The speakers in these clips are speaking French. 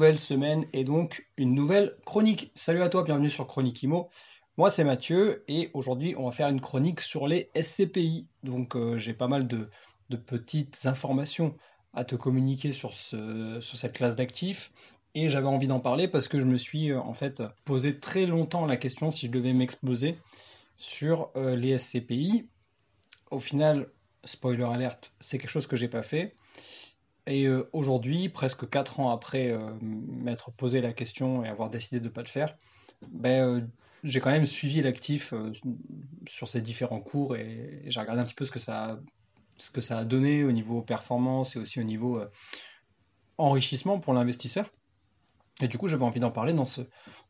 Nouvelle semaine et donc une nouvelle chronique. Salut à toi, bienvenue sur Chronique Imo. Moi c'est Mathieu et aujourd'hui on va faire une chronique sur les SCPI. Donc euh, j'ai pas mal de, petites informations à te communiquer sur, ce, sur cette classe d'actifs et j'avais envie d'en parler parce que je me suis euh, en fait posé très longtemps la question si je devais m'exposer sur euh, les SCPI. Au final, spoiler alerte, c'est quelque chose que j'ai pas fait. Et euh, aujourd'hui, presque 4 ans après euh, m'être posé la question et avoir décidé de ne pas le faire, ben, euh, j'ai quand même suivi l'actif sur ces différents cours et, j'ai regardé un petit peu ce que, ça a, ce que ça a donné au niveau performance et aussi au niveau enrichissement pour l'investisseur. Et du coup, j'avais envie d'en parler dans, ce,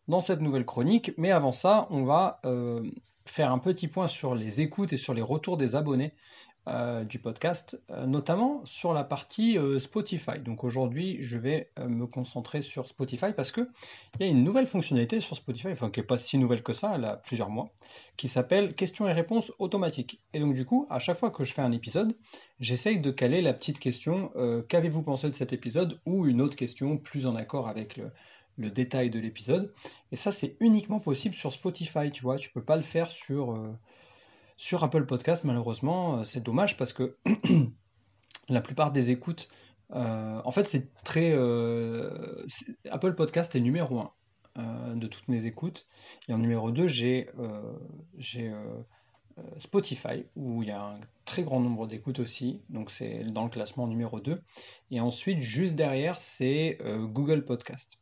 dans cette nouvelle chronique. Mais avant ça, on va faire un petit point sur les écoutes et sur les retours des abonnés euh, du podcast, euh, notamment sur la partie euh, Spotify. Donc aujourd'hui, je vais me concentrer sur Spotify parce que il y a une nouvelle fonctionnalité sur Spotify, enfin qui n'est pas si nouvelle que ça, elle a plusieurs mois, qui s'appelle questions et réponses automatiques. Et donc du coup, à chaque fois que je fais un épisode, j'essaye de caler la petite question qu'avez-vous pensé de cet épisode ou une autre question plus en accord avec le, le détail de l'épisode. Et ça, c'est uniquement possible sur Spotify, tu vois. Tu peux pas le faire sur sur Apple Podcast, malheureusement, euh, c'est dommage parce que la plupart des écoutes, euh, en fait, c'est très. Euh, Apple Podcast est numéro 1 de toutes mes écoutes. Et en numéro 2, j'ai Spotify, où il y a un très grand nombre d'écoutes aussi. Donc, c'est dans le classement numéro 2. Et ensuite, juste derrière, c'est Google Podcast.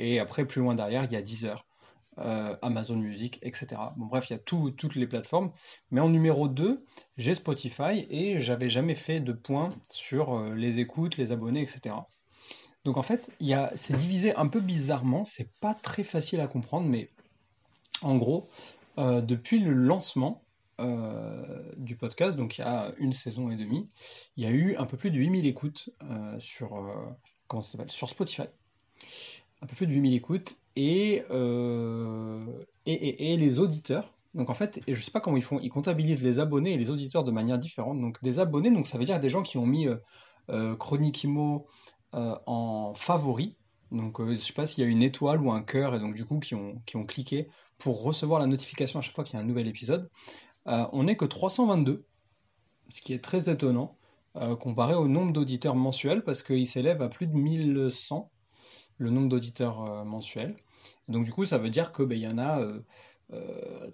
Et après, plus loin derrière, il y a Deezer. Euh, Amazon Music, etc. Bref, il y a toutes les plateformes. Mais en numéro 2, j'ai Spotify et j'avais jamais fait de point sur euh, les écoutes, les abonnés, etc. Donc en fait, c'est divisé un peu bizarrement, c'est pas très facile à comprendre, mais en gros, euh, depuis le lancement du podcast, donc il y a une saison et demie, il y a eu un peu plus de 8000 écoutes sur, sur Spotify. Un peu plus de 8000 écoutes euh, et, les auditeurs. Donc en fait, je ne sais pas comment ils font, ils comptabilisent les abonnés et les auditeurs de manière différente. Donc des abonnés, donc ça veut dire des gens qui ont mis euh, euh Chronique Imo euh, en favori. Donc je ne sais pas s'il y a une étoile ou un cœur et donc du coup qui ont, qui ont cliqué pour recevoir la notification à chaque fois qu'il y a un nouvel épisode. on n'est que 322, ce qui est très étonnant comparé au nombre d'auditeurs mensuels parce qu'il s'élève à plus de 1100 le nombre d'auditeurs mensuels. Donc du coup, ça veut dire qu'il ben, y en a euh, euh,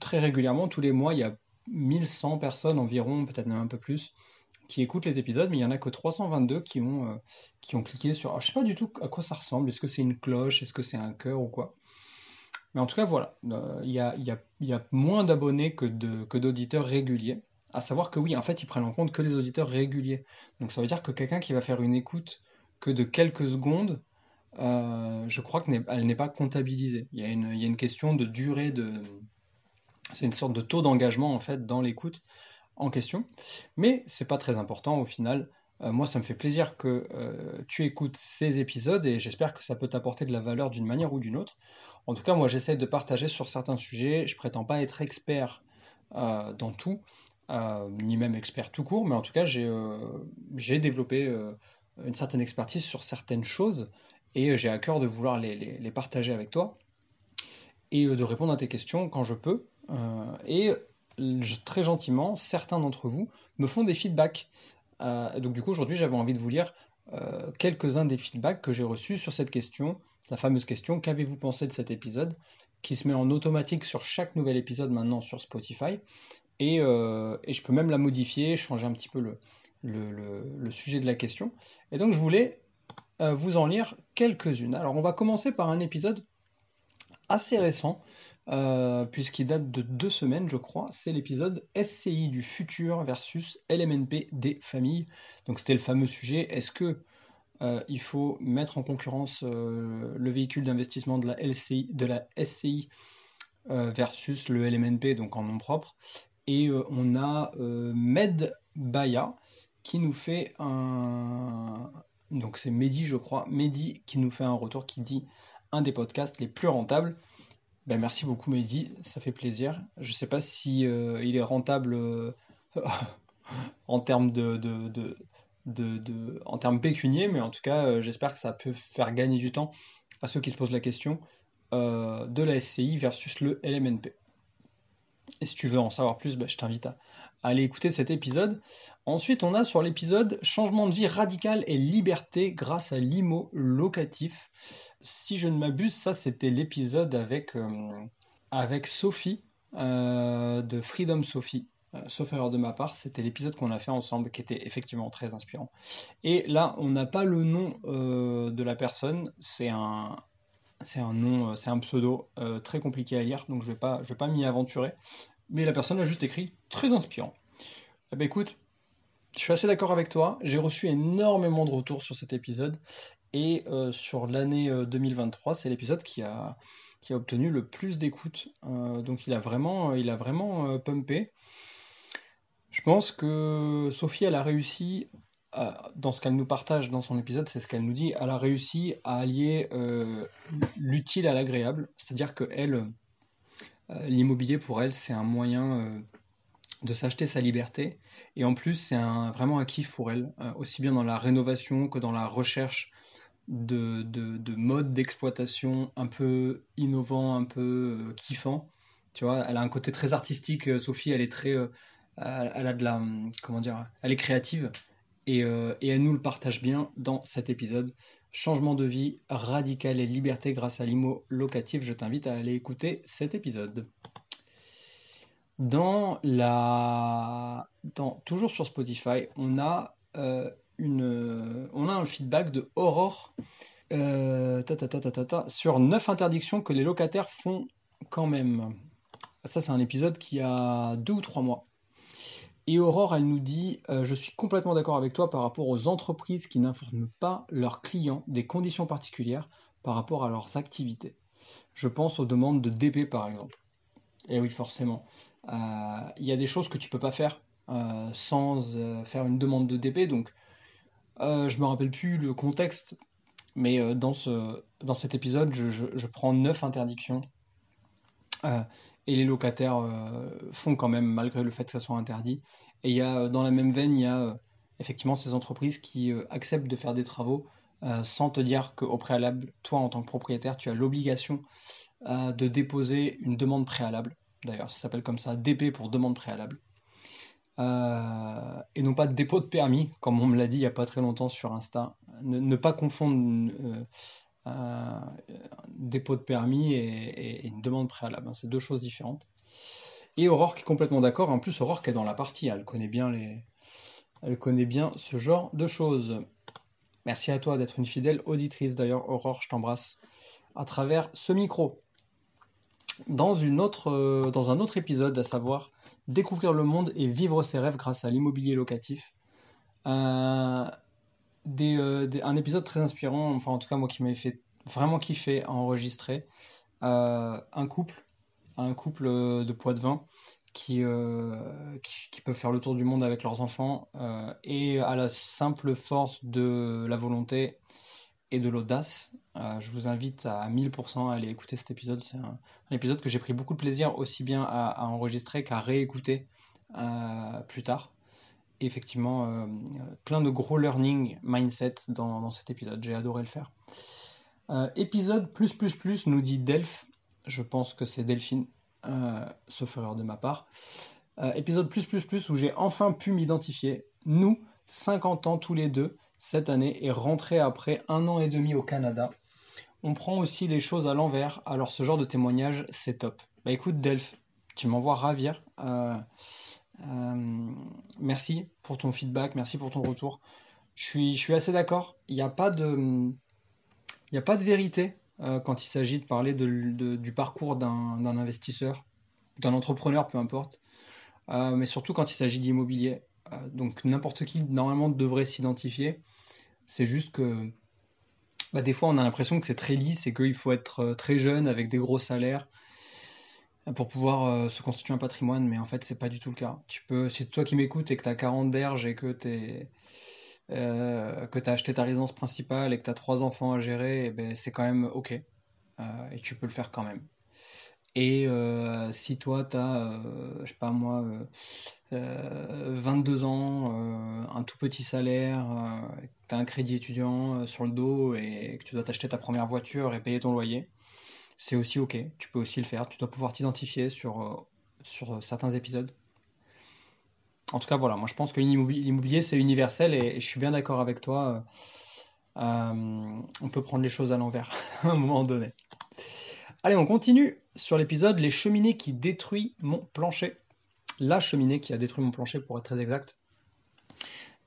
très régulièrement, tous les mois, il y a 1100 personnes environ, peut-être même un peu plus, qui écoutent les épisodes, mais il n'y en a que 322 qui ont, euh, qui ont cliqué sur... Je ne sais pas du tout à quoi ça ressemble, est-ce que c'est une cloche, est-ce que c'est un cœur ou quoi? Mais en tout cas, voilà, il y, a, y, a, y, a, moins d'abonnés que d'auditeurs que réguliers. À savoir que oui, en fait, ils prennent en compte que les auditeurs réguliers. Donc ça veut dire que quelqu'un qui va faire une écoute que de quelques secondes euh, je crois qu'elle n'est pas comptabilisée. Il y, a une, question de durée de. C'est une sorte de taux d'engagement en fait dans l'écoute en question. Mais c'est pas très important au final. Euh, moi, ça me fait plaisir que euh, tu écoutes ces épisodes et j'espère que ça peut t'apporter de la valeur d'une manière ou d'une autre. En tout cas, moi, j'essaie de partager sur certains sujets. Je prétends pas être expert dans tout, ni même expert tout court, mais en tout cas, j'ai développé une certaine expertise sur certaines choses et euh, j'ai à cœur de vouloir les, partager avec toi et euh, de répondre à tes questions quand je peux. Euh, et très gentiment, certains d'entre vous me font des feedbacks. donc du coup, aujourd'hui, j'avais envie de vous lire quelques-uns des feedbacks que j'ai reçus sur cette question, la fameuse question qu'avez-vous pensé de cet épisode? qui se met en automatique sur chaque nouvel épisode maintenant sur Spotify. Et, je peux même la modifier, changer un petit peu le, le, sujet de la question. Et donc je voulais euh, vous en lire quelques-unes. Alors on va commencer par un épisode assez récent, euh, puisqu'il date de deux semaines, je crois. C'est l'épisode SCI du futur versus LMNP des familles. Donc c'était le fameux sujet, est-ce que il faut mettre en concurrence le véhicule d'investissement de la de la SCI versus le LMNP, donc en nom propre? Et on a Medbaya qui nous fait un. Donc c'est Mehdi, je crois. Mehdi qui nous fait un retour qui dit un des podcasts les plus rentables. Ben, merci beaucoup Mehdi, ça fait plaisir. Je ne sais pas si euh, il est rentable euh, en termes de, pécuniers, mais en tout cas euh, j'espère que ça peut faire gagner du temps à ceux qui se posent la question de la SCI versus le LMNP. Et si tu veux en savoir plus, ben, je t'invite à, aller écouter cet épisode. Ensuite, on a sur l'épisode Changement de vie radical et liberté grâce à l'IMO locatif. Si je ne m'abuse, ça c'était l'épisode avec, euh, avec Sophie euh, de Freedom Sophie. Euh, sauf erreur de ma part, c'était l'épisode qu'on a fait ensemble qui était effectivement très inspirant. Et là, on n'a pas le nom de la personne, c'est un, un nom, c'est un pseudo très compliqué à lire, donc je ne vais pas m'y aventurer mais la personne a juste écrit très inspirant. Eh ben écoute, je suis assez d'accord avec toi. J'ai reçu énormément de retours sur cet épisode et euh, sur l'année 2023, euh, c'est l'épisode qui a, qui a obtenu le plus d'écoute. Euh, donc il a vraiment, il a vraiment pumpé. Je pense que Sophie, elle a réussi, dans ce qu'elle nous partage dans son épisode, c'est ce qu'elle nous dit, elle a réussi à allier l'utile à l'agréable. C'est-à-dire que elle, euh, l'immobilier pour elle, c'est un moyen euh, de s'acheter sa liberté. Et en plus, c'est vraiment un kiff pour elle, euh, aussi bien dans la rénovation que dans la recherche de, de, modes d'exploitation un peu innovants, un peu kiffants. Tu vois, elle a un côté très artistique. Sophie, elle est très, elle a de la, comment dire, elle est créative et, et, elle nous le partage bien dans cet épisode. Changement de vie radical et liberté grâce à l'IMO locatif. Je t'invite à aller écouter cet épisode. Dans la... Dans... Toujours sur Spotify, on a, euh, une... on a un feedback de Aurore euh, sur 9 interdictions que les locataires font quand même. Ça, c'est un épisode qui a 2 ou 3 mois. Et Aurore, elle nous dit euh, Je suis complètement d'accord avec toi par rapport aux entreprises qui n'informent pas leurs clients des conditions particulières par rapport à leurs activités. Je pense aux demandes de DP par exemple. Et oui, forcément. Euh, il y a des choses que tu peux pas faire euh, sans faire une demande de DP. Donc, je me rappelle plus le contexte, mais dans, ce, dans cet épisode, je, je prends neuf interdictions et les locataires euh, font quand même malgré le fait que ça soit interdit. Et il y a dans la même veine, il y a euh, effectivement ces entreprises qui euh, acceptent de faire des travaux sans te dire qu'au préalable, toi en tant que propriétaire, tu as l'obligation de déposer une demande préalable. D'ailleurs, ça s'appelle comme ça, DP pour demande préalable. et non pas dépôt de permis, comme on me l'a dit il n'y a pas très longtemps sur Insta. Ne, pas confondre dépôt de permis et, une demande préalable. C'est deux choses différentes. Et Aurore qui est complètement d'accord. En plus, Aurore qui est dans la partie, elle connaît bien les, elle connaît bien ce genre de choses. Merci à toi d'être une fidèle auditrice. D'ailleurs, Aurore, je t'embrasse à travers ce micro. Dans, une autre, euh, dans un autre épisode, à savoir découvrir le monde et vivre ses rêves grâce à l'immobilier locatif. Euh, euh, un épisode très inspirant, enfin en tout cas moi qui m'avait fait vraiment kiffer à enregistrer. Euh, un couple, un couple de poids de vin qui, euh, qui, peuvent faire le tour du monde avec leurs enfants et à la simple force de la volonté et de l'audace. je vous invite à 1000% à aller écouter cet épisode. C'est un, épisode que j'ai pris beaucoup de plaisir aussi bien à enregistrer qu'à réécouter plus tard effectivement euh, plein de gros learning mindset dans, cet épisode. J'ai adoré le faire. Euh, épisode plus plus plus nous dit Delph. Je pense que c'est Delphine, euh, sauf erreur de ma part. épisode plus plus plus où j'ai enfin pu m'identifier. Nous, 50 ans tous les deux cette année et rentré après un an et demi au Canada. On prend aussi les choses à l'envers. Alors ce genre de témoignage, c'est top. Bah écoute Delph, tu m'envoies ravir. Euh, merci pour ton feedback, merci pour ton retour. Je suis, assez d'accord. Il n'y a pas de, vérité euh, quand il s'agit de parler du parcours d'un investisseur, d'un entrepreneur, peu importe. Euh, mais surtout quand il s'agit d'immobilier. donc n'importe qui normalement devrait s'identifier. C'est juste que bah, des fois, on a l'impression que c'est très lisse et qu'il faut être très jeune avec des gros salaires pour pouvoir euh, se constituer un patrimoine, mais en fait, c'est pas du tout le cas. Tu peux, si toi qui m'écoutes et que tu as 40 berges et que tu euh, que as acheté ta résidence principale et que tu as trois enfants à gérer, eh ben, c'est quand même OK. Euh, et tu peux le faire quand même. Et si toi, tu as, je sais pas moi, 22 ans, un tout petit salaire, tu as un crédit étudiant sur le dos et que tu dois t'acheter ta première voiture et payer ton loyer, c'est aussi ok, tu peux aussi le faire, tu dois pouvoir t'identifier sur, euh, sur certains épisodes. En tout cas, voilà, moi je pense que l'immobilier c'est universel et, je suis bien d'accord avec toi. Euh, euh, on peut prendre les choses à l'envers à un moment donné. Allez, on continue sur l'épisode Les cheminées qui détruisent mon plancher. La cheminée qui a détruit mon plancher pour être très exact.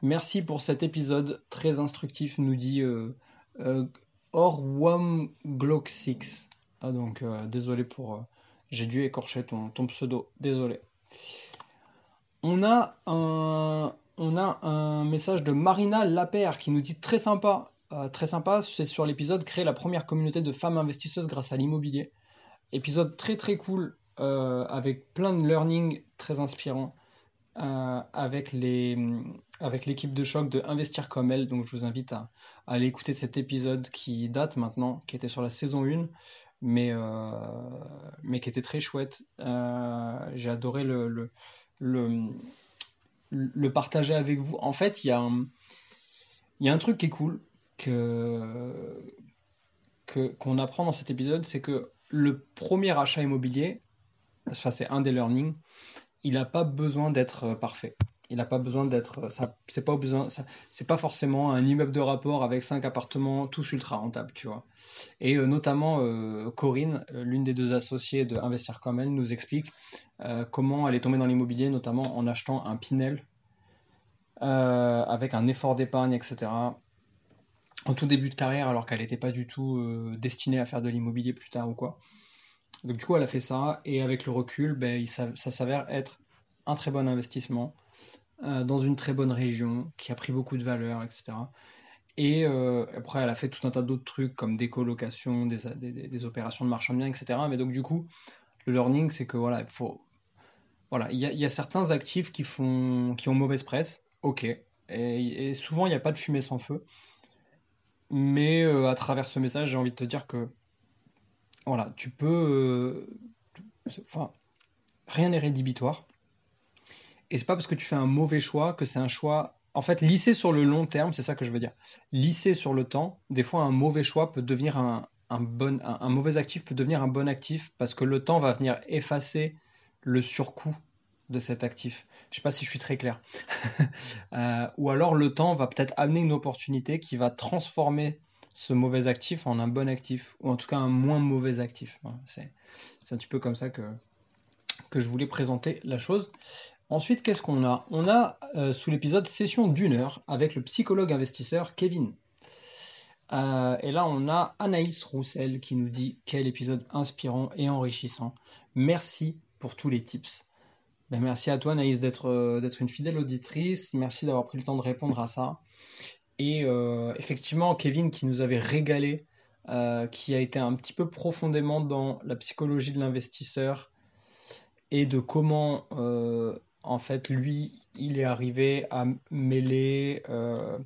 Merci pour cet épisode très instructif, nous dit euh, Orwam Glock 6. Ah, donc, euh, désolé pour. Euh, j'ai dû écorcher ton, pseudo. Désolé. On a, un, on a un message de Marina Lapère qui nous dit très sympa. Euh, très sympa, c'est sur l'épisode Créer la première communauté de femmes investisseuses grâce à l'immobilier. Épisode très très cool avec plein de learning très inspirant avec les avec l'équipe de choc de Investir comme elle. Donc je vous invite à, à, aller écouter cet épisode qui date maintenant, qui était sur la saison 1 mais, euh, mais qui était très chouette. Euh, j'ai adoré le, le, le, partager avec vous. En fait, il y, a un, y a un truc qui est cool que, qu'on apprend dans cet épisode, c'est que le premier achat immobilier, enfin, c'est un des learnings, il n'a pas besoin d'être parfait. Il n'a pas besoin d'être. Ça, c'est pas besoin. c'est pas forcément un immeuble de rapport avec cinq appartements tous ultra rentables, tu vois. Et euh, notamment euh, Corinne, euh, l'une des deux associées de Investir comme elle, nous explique comment elle est tombée dans l'immobilier, notamment en achetant un Pinel avec un effort d'épargne, etc. En tout début de carrière, alors qu'elle n'était pas du tout destinée à faire de l'immobilier plus tard ou quoi. Donc du coup, elle a fait ça, et avec le recul, ben, ça s'avère être un très bon investissement. Euh, dans une très bonne région, qui a pris beaucoup de valeur, etc. Et euh, après, elle a fait tout un tas d'autres trucs comme des colocations, des, opérations de marchand de biens, etc. Mais donc, du coup, le learning, c'est que voilà, il faut. Voilà, il y, a certains actifs qui, font, qui ont mauvaise presse, ok. Et, souvent, il n'y a pas de fumée sans feu. Mais euh, à travers ce message, j'ai envie de te dire que. Voilà, tu peux. enfin, rien n'est rédhibitoire. Et c'est pas parce que tu fais un mauvais choix que c'est un choix. En fait, lisser sur le long terme, c'est ça que je veux dire. Lisser sur le temps, des fois, un mauvais choix peut devenir un, bon, un, mauvais actif peut devenir un bon actif parce que le temps va venir effacer le surcoût de cet actif. Je sais pas si je suis très clair. Euh, ou alors le temps va peut-être amener une opportunité qui va transformer ce mauvais actif en un bon actif, ou en tout cas un moins mauvais actif. C'est un petit peu comme ça que, que je voulais présenter la chose. Ensuite, qu'est-ce qu'on a? On a euh, sous l'épisode session d'une heure avec le psychologue investisseur Kevin. Euh, et là, on a Anaïs Roussel qui nous dit quel épisode inspirant et enrichissant. Merci pour tous les tips. Ben, merci à toi, Anaïs, euh, d'être une fidèle auditrice. Merci d'avoir pris le temps de répondre à ça. Et effectivement, Kevin qui nous avait régalé, qui a été un petit peu profondément dans la psychologie de l'investisseur et de comment en fait, lui, il est arrivé à mêler euh,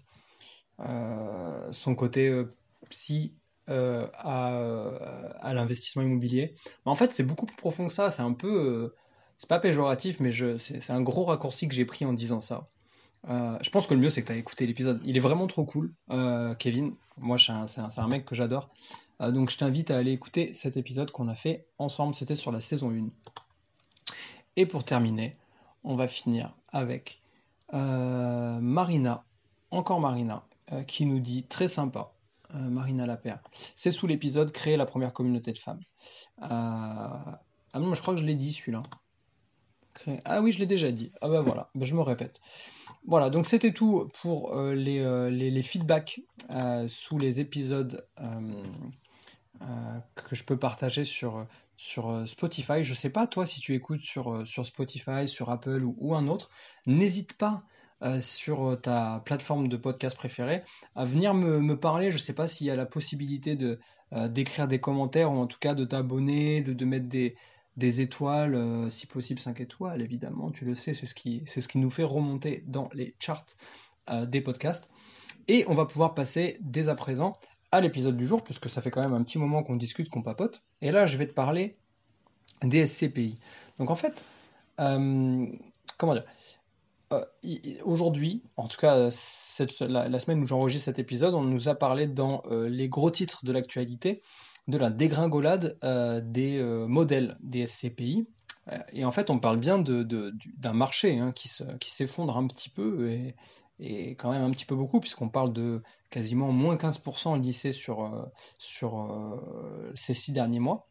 euh, son côté euh, psy à, l'investissement immobilier. Mais en fait, c'est beaucoup plus profond que ça. C'est un peu, c'est pas péjoratif, mais c'est un gros raccourci que j'ai pris en disant ça. je pense que le mieux, c'est que tu as écouté l'épisode. Il est vraiment trop cool, Kevin. Moi, c'est un, un, mec que j'adore. donc, je t'invite à aller écouter cet épisode qu'on a fait ensemble. C'était sur la saison 1. Et pour terminer, on va finir avec euh, Marina, encore Marina, euh, qui nous dit très sympa. Euh, Marina Lapère. C'est sous l'épisode Créer la première communauté de femmes. ah non, je crois que je l'ai dit celui-là. Ah oui, je l'ai déjà dit. Ah ben voilà, ben, je me répète. Voilà, donc c'était tout pour les, feedbacks sous les épisodes que je peux partager sur, sur euh, Spotify. Je sais pas toi si tu écoutes sur, euh, sur Spotify, sur Apple ou, un autre. N'hésite pas sur ta plateforme de podcast préférée à venir me, parler. Je ne sais pas s'il y a la possibilité d'écrire des commentaires ou en tout cas de t'abonner, de, de mettre des, des étoiles, si possible 5 étoiles, évidemment, tu le sais, c'est ce qui, c'est ce qui nous fait remonter dans les charts des podcasts. Et on va pouvoir passer dès à présent à l'épisode du jour, puisque ça fait quand même un petit moment qu'on discute, qu'on papote. Et là, je vais te parler des SCPI. Donc en fait, euh, comment dire euh, Aujourd'hui, en tout cas cette, la, semaine où j'enregistre cet épisode, on nous a parlé dans euh, les gros titres de l'actualité de la dégringolade des modèles des SCPI. Et en fait, on parle bien d'un de, marché hein, qui s'effondre un petit peu et, et quand même un petit peu beaucoup, puisqu'on parle de quasiment moins 15% lycée sur, euh, sur euh, ces six derniers mois.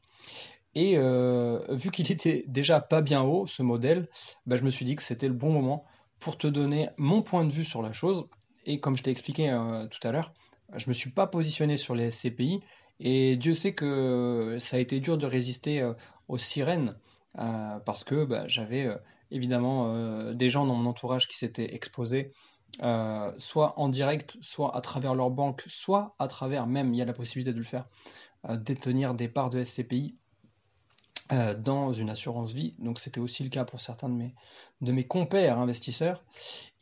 Et euh, vu qu'il était déjà pas bien haut, ce modèle, bah, je me suis dit que c'était le bon moment pour te donner mon point de vue sur la chose. Et comme je t'ai expliqué tout à l'heure, je ne me suis pas positionné sur les SCPI. Et Dieu sait que ça a été dur de résister aux sirènes, parce que bah, j'avais évidemment des gens dans mon entourage qui s'étaient exposés euh, soit en direct, soit à travers leur banque, soit à travers même, il y a la possibilité de le faire, euh, détenir des parts de SCPI euh, dans une assurance vie. Donc c'était aussi le cas pour certains de mes, de mes compères investisseurs.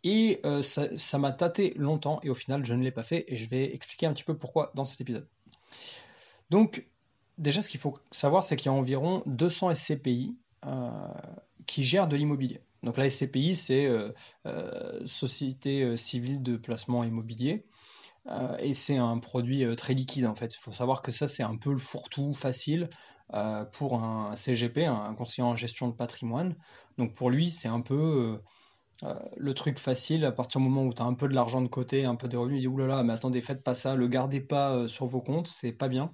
Et ça m'a tâté longtemps et au final je ne l'ai pas fait et je vais expliquer un petit peu pourquoi dans cet épisode. Donc déjà ce qu'il faut savoir c'est qu'il y a environ 200 SCPI qui gèrent de l'immobilier. Donc la SCPI, c'est euh, euh, Société euh, civile de placement immobilier. et c'est un produit très liquide en fait. Il faut savoir que ça, c'est un peu le fourre-tout facile pour un CGP, un conseiller en gestion de patrimoine. Donc pour lui, c'est un peu le truc facile à partir du moment où tu as un peu de l'argent de côté, un peu des revenus, il dit oulala, mais attendez, faites pas ça, le gardez pas sur vos comptes, c'est pas bien.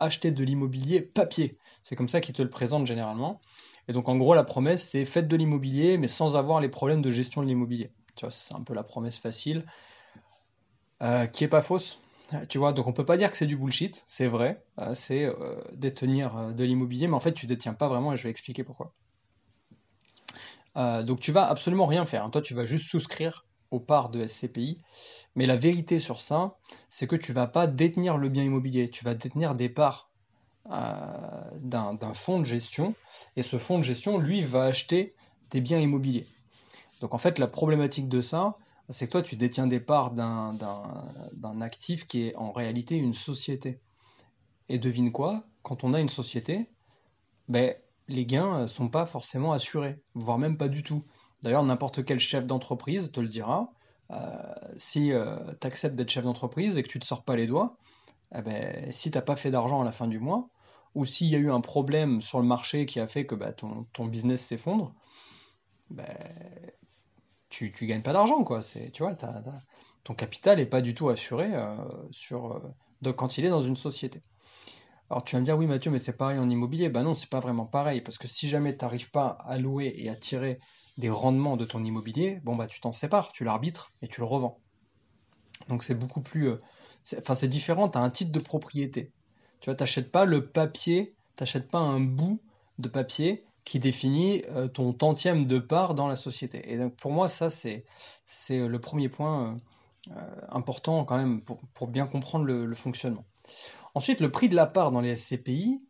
achetez de l'immobilier papier. C'est comme ça qu'il te le présente généralement. Et donc, en gros, la promesse, c'est faites de l'immobilier, mais sans avoir les problèmes de gestion de l'immobilier. Tu vois, c'est un peu la promesse facile, euh, qui est pas fausse. Tu vois, donc on peut pas dire que c'est du bullshit, c'est vrai, euh, c'est euh, détenir de l'immobilier, mais en fait, tu détiens pas vraiment, et je vais expliquer pourquoi. donc, tu vas absolument rien faire. Toi, tu vas juste souscrire aux parts de SCPI. Mais la vérité sur ça, c'est que tu vas pas détenir le bien immobilier, tu vas détenir des parts euh, d'un fonds de gestion. Et ce fonds de gestion, lui, va acheter des biens immobiliers. Donc en fait, la problématique de ça, c'est que toi, tu détiens des parts d'un actif qui est en réalité une société. Et devine quoi? Quand on a une société, ben, les gains ne sont pas forcément assurés, voire même pas du tout. D'ailleurs, n'importe quel chef d'entreprise te le dira. Euh, si euh, tu acceptes d'être chef d'entreprise et que tu ne te sors pas les doigts, eh ben, si tu n'as pas fait d'argent à la fin du mois, ou s'il y a eu un problème sur le marché qui a fait que bah, ton, business s'effondre, bah, tu ne gagnes pas d'argent. quoi. Tu vois, ton capital n'est pas du tout assuré euh, euh, quand il est dans une société. Alors tu vas me dire, oui Mathieu, mais c'est pareil en immobilier. Ben non, c'est pas vraiment pareil, parce que si jamais tu n'arrives pas à louer et à tirer des rendements de ton immobilier, bon bah tu t'en sépares, tu l'arbitres et tu le revends. Donc c'est beaucoup plus... Euh, enfin c'est différent, tu as un titre de propriété. Tu vois, t'achètes pas le papier, t'achètes pas un bout de papier qui définit euh, ton tantième de part dans la société. Et donc pour moi, ça c'est le premier point euh, euh, important quand même pour, bien comprendre le, fonctionnement. Ensuite, le prix de la part dans les SCPI,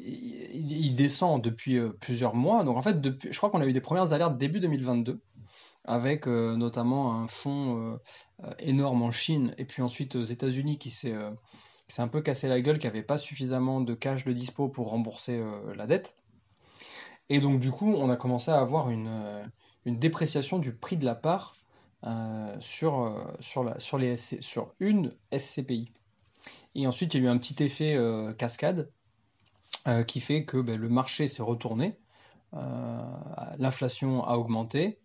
il, descend depuis plusieurs mois. Donc en fait, depuis, je crois qu'on a eu des premières alertes début 2022 avec euh, notamment un fonds euh, euh, énorme en Chine et puis ensuite aux États-Unis qui s'est un peu cassé la gueule, qui n'avait pas suffisamment de cash de dispo pour rembourser la dette. Et donc du coup, on a commencé à avoir une, dépréciation du prix de la part sur, sur, les sur une SCPI. Et ensuite, il y a eu un petit effet cascade qui fait que ben, le marché s'est retourné, l'inflation a augmenté,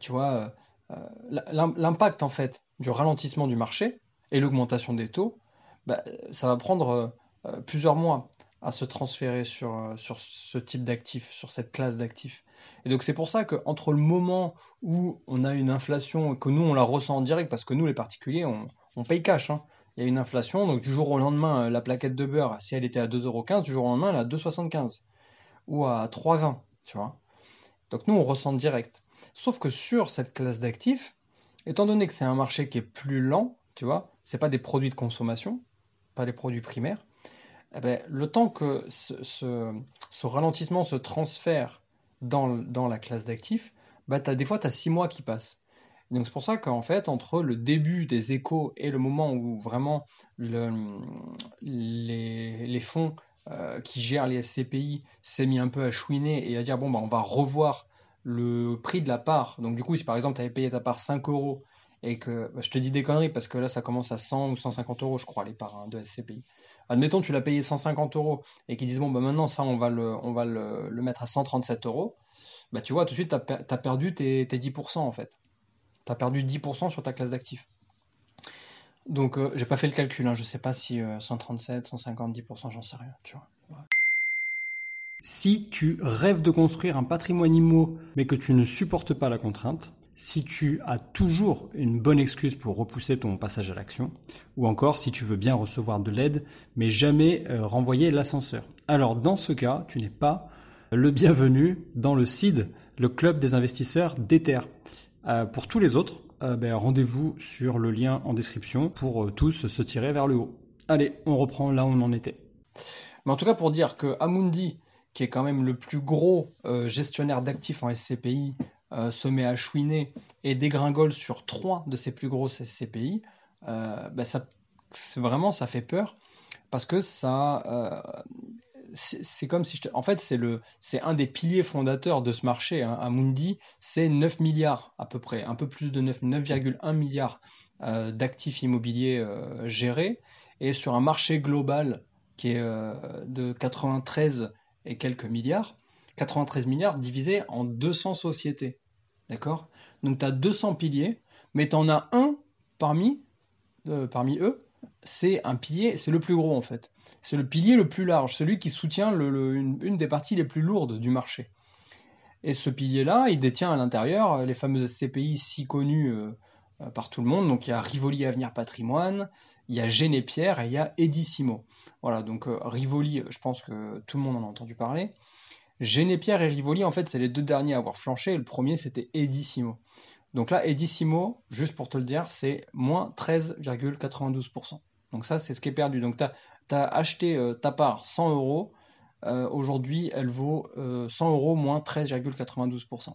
tu vois, euh, l'impact en fait du ralentissement du marché et l'augmentation des taux, bah, ça va prendre euh, plusieurs mois à se transférer sur, sur ce type d'actifs, sur cette classe d'actifs. Et donc c'est pour ça qu'entre le moment où on a une inflation, que nous on la ressent en direct, parce que nous les particuliers, on, paye cash, hein. il y a une inflation, donc du jour au lendemain, la plaquette de beurre, si elle était à 2,15€, du jour au lendemain, elle est à 2,75€ ou à 3,20€, tu vois. Donc nous, on ressent direct. Sauf que sur cette classe d'actifs, étant donné que c'est un marché qui est plus lent, tu vois, c'est pas des produits de consommation, pas des produits primaires, eh ben, le temps que ce, ralentissement se transfère dans, la classe d'actifs, bah, des fois, tu as six mois qui passent. donc c'est pour ça qu'en fait, entre le début des échos et le moment où vraiment les, fonds euh, qui gèrent les SCPI s'est mis un peu à chouiner et à dire bon bah on va revoir le prix de la part. Donc du coup, si par exemple tu avais payé ta part 5 euros et que bah, je te dis des conneries parce que là ça commence à 100 ou 150 euros, je crois, les parts hein, de SCPI. Admettons, tu l'as payé 150 euros et qu'ils disent bon bah maintenant ça on va le, on va le, mettre à 137 euros. Bah tu vois tout de suite tu as, perdu tes, 10% en fait. Tu as perdu 10% sur ta classe d'actifs. Donc, euh, j'ai pas fait le calcul, hein. je sais pas si 137, 150, 10%, j'en sais rien. Si tu rêves de construire un patrimoine immo, mais que tu ne supportes pas la contrainte, si tu as toujours une bonne excuse pour repousser ton passage à l'action, ou encore si tu veux bien recevoir de l'aide, mais jamais euh, renvoyer l'ascenseur. Alors, dans ce cas, tu n'es pas le bienvenu dans le CID, le club des investisseurs d'Ether. Euh, pour tous les autres, euh, ben, rendez-vous sur le lien en description pour euh, tous se tirer vers le haut. Allez, on reprend là où on en était. Mais en tout cas, pour dire que Amundi, qui est quand même le plus gros euh, gestionnaire d'actifs en SCPI, se met à chouiner et dégringole sur trois de ses plus grosses SCPI, ben vraiment, ça fait peur parce que ça, c'est comme si je En fait, c'est le, c'est un des piliers fondateurs de ce marché. Hein. Amundi, c'est 9 milliards à peu près, un peu plus de 9, 9,1 milliards euh, d'actifs immobiliers euh, gérés. Et sur un marché global qui est euh, de 93 et quelques milliards, 93 milliards divisé en 200 sociétés. D'accord? Donc tu as 200 piliers, mais tu en as un parmi eux c'est un pilier, c'est le plus gros en fait. C'est le pilier le plus large, celui qui soutient une, des parties les plus lourdes du marché. Et ce pilier-là, il détient à l'intérieur les fameuses SCPI si connues euh, euh, par tout le monde. Donc il y a Rivoli Avenir Patrimoine, il y a Génépierre et il y a Edissimo. Voilà, donc euh, Rivoli, je pense que tout le monde en a entendu parler. Génépierre et Rivoli, en fait, c'est les deux derniers à avoir flanché. Le premier, c'était Edissimo. Donc là, Edissimo, juste pour te le dire, c'est moins 13,92%. Donc ça, c'est ce qui est perdu. Donc tu as, acheté euh, ta part 100 euros. Euh, aujourd'hui, elle vaut 100 euh, euros moins 13,92%.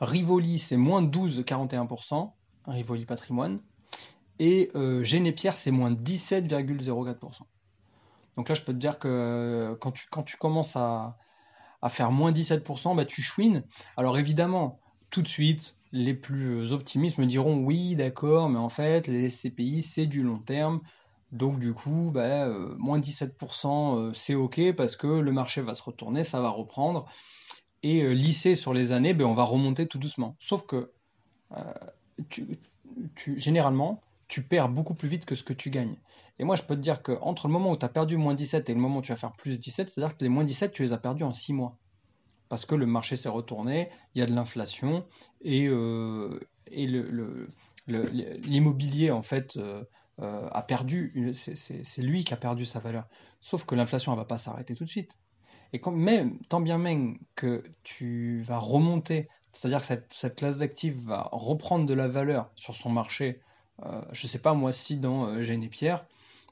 Rivoli, c'est moins 12,41%. Rivoli patrimoine. Et Génépierre, c'est moins 17,04%. Donc là, je peux te dire que quand tu, quand tu commences à, faire moins 17%, bah, tu chouines. Alors évidemment, tout de suite, les plus optimistes me diront oui, d'accord, mais en fait, les SCPI, c'est du long terme. Donc du coup, bah, euh, moins 17%, euh, c'est OK parce que le marché va se retourner, ça va reprendre. Et euh, sur les années, ben, on va remonter tout doucement. Sauf que généralement, tu perds beaucoup plus vite que ce que tu gagnes. Et moi, je peux te dire qu'entre le moment où tu as perdu moins 17 et le moment où tu vas faire plus 17, c'est-à-dire que les moins 17, tu les as perdus en 6 mois parce que le marché s'est retourné, il y a de l'inflation et, euh, l'immobilier en fait euh, euh, a perdu, c'est lui qui a perdu sa valeur. Sauf que l'inflation ne va pas s'arrêter tout de suite. Et quand même, tant bien même que tu vas remonter, c'est-à-dire que cette, classe d'actifs va reprendre de la valeur sur son marché, je ne sais pas moi si dans Gênes et Pierre,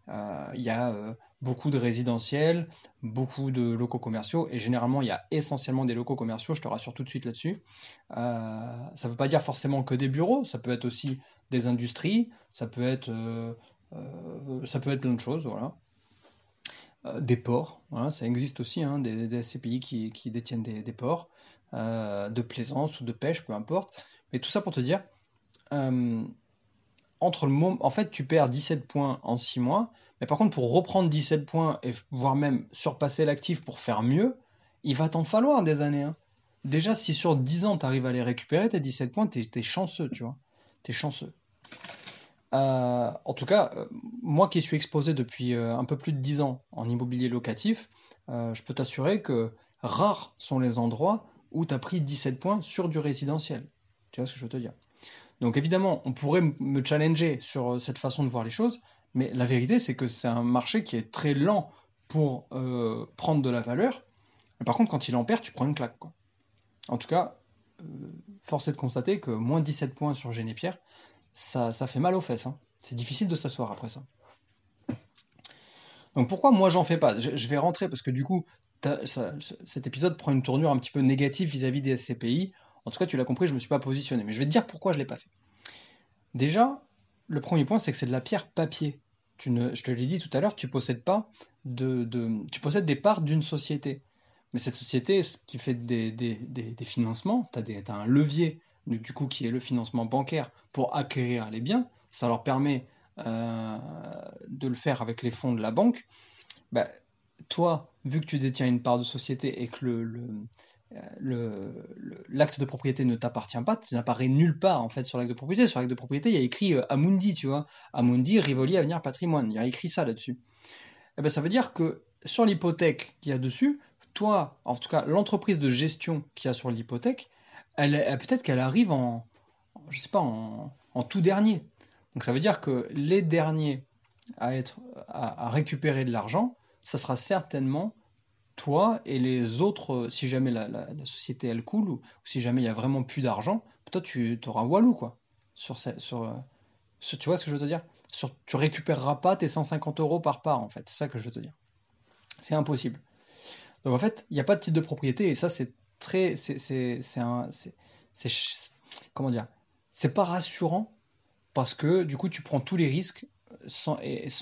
il y a beaucoup de résidentiels, beaucoup de locaux commerciaux, et généralement il y a essentiellement des locaux commerciaux, je te rassure tout de suite là-dessus. Euh, ça ne veut pas dire forcément que des bureaux, ça peut être aussi des industries, ça peut être, euh, euh, ça peut être plein de choses, voilà. des ports, ça existe aussi, hein, des, des, SCPI qui, détiennent des, des ports, de plaisance ou de pêche, peu importe. Mais tout ça pour te dire, entre le moment, en fait, tu perds 17 points en 6 mois, mais par contre, pour reprendre 17 points et voire même surpasser l'actif pour faire mieux, il va t'en falloir des années. Hein. Déjà, si sur 10 ans, tu arrives à les récupérer, tes 17 points, tu es, chanceux, tu vois. Tu es chanceux. Euh, en tout cas, euh, moi qui suis exposé depuis euh, un peu plus de 10 ans en immobilier locatif, je peux t'assurer que rares sont les endroits où tu as pris 17 points sur du résidentiel. Tu vois ce que je veux te dire? Donc évidemment, on pourrait me challenger sur cette façon de voir les choses, mais la vérité, c'est que c'est un marché qui est très lent pour euh, prendre de la valeur. Mais par contre, quand il en perd, tu prends une claque. En tout cas, euh, force est de constater que moins 17 points sur Génépière, ça, fait mal aux fesses. Hein. C'est difficile de s'asseoir après ça. Donc pourquoi moi j'en fais pas? Je, vais rentrer parce que du coup, cet épisode prend une tournure un petit peu négative vis-à-vis des SCPI. En tout cas, tu l'as compris, je ne me suis pas positionné. Mais je vais te dire pourquoi je ne l'ai pas fait. Déjà, le premier point, c'est que c'est de la pierre papier. Je te l'ai dit tout à l'heure, tu possèdes pas de, tu possèdes des parts d'une société. Mais cette société qui fait des, financements, tu as, un levier du coup qui est le financement bancaire pour acquérir les biens. Ça leur permet euh, de le faire avec les fonds de la banque. Bah, toi, vu que tu détiens une part de société et que le, l'acte de propriété ne t'appartient pas, tu n'apparais nulle part en fait sur l'acte de propriété. Sur l'acte de propriété, il y a écrit euh, Amundi, tu vois. Amundi, Rivoli, Avenir, Patrimoine. Il y a écrit ça là-dessus. Eh ben, ça veut dire que sur l'hypothèque qu'il y a dessus, toi, en tout cas l'entreprise de gestion qu'il y a sur l'hypothèque, elle, peut-être qu'elle arrive en, je sais pas, en, tout dernier. Donc ça veut dire que les derniers à être à récupérer de l'argent, ça sera certainement toi et les autres, euh, si jamais la, société elle coule ou, si jamais il y a vraiment plus d'argent, toi tu auras Walou quoi. Sur, sur, euh, tu vois ce que je veux te dire? Sur, Tu récupéreras pas tes 150 euros par part en fait, c'est ça que je veux te dire. C'est impossible. Donc en fait, il n'y a pas de titre de propriété et ça c'est très, c'est comment dire, c'est pas rassurant parce que du coup tu prends tous les risques sans,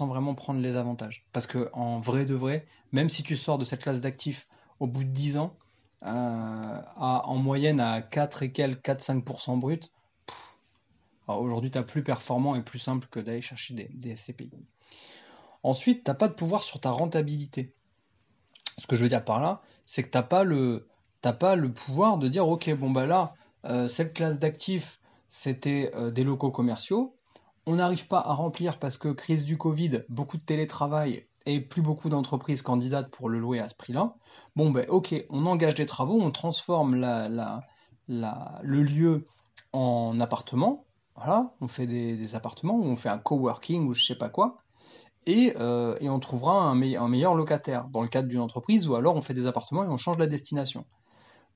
vraiment prendre les avantages. Parce que en vrai de vrai, même si tu sors de cette classe d'actifs au bout de 10 ans, euh, en moyenne à 4 et quelques, 4-5% brut, aujourd'hui tu as plus performant et plus simple que d'aller chercher des, SCPI. Ensuite, tu n'as pas de pouvoir sur ta rentabilité. Ce que je veux dire par là, c'est que tu n'as pas, le, pas le pouvoir de dire, ok, bon bah là, euh, cette classe d'actifs, c'était euh, des locaux commerciaux, on n'arrive pas à remplir parce que crise du Covid, beaucoup de télétravail et plus beaucoup d'entreprises candidates pour le louer à ce prix-là. Bon, ben ok, on engage des travaux, on transforme le lieu en appartement. Voilà, on fait des, appartements, ou on fait un coworking ou je sais pas quoi. Et, euh, on trouvera un, un, meilleur locataire dans le cadre d'une entreprise ou alors on fait des appartements et on change la destination.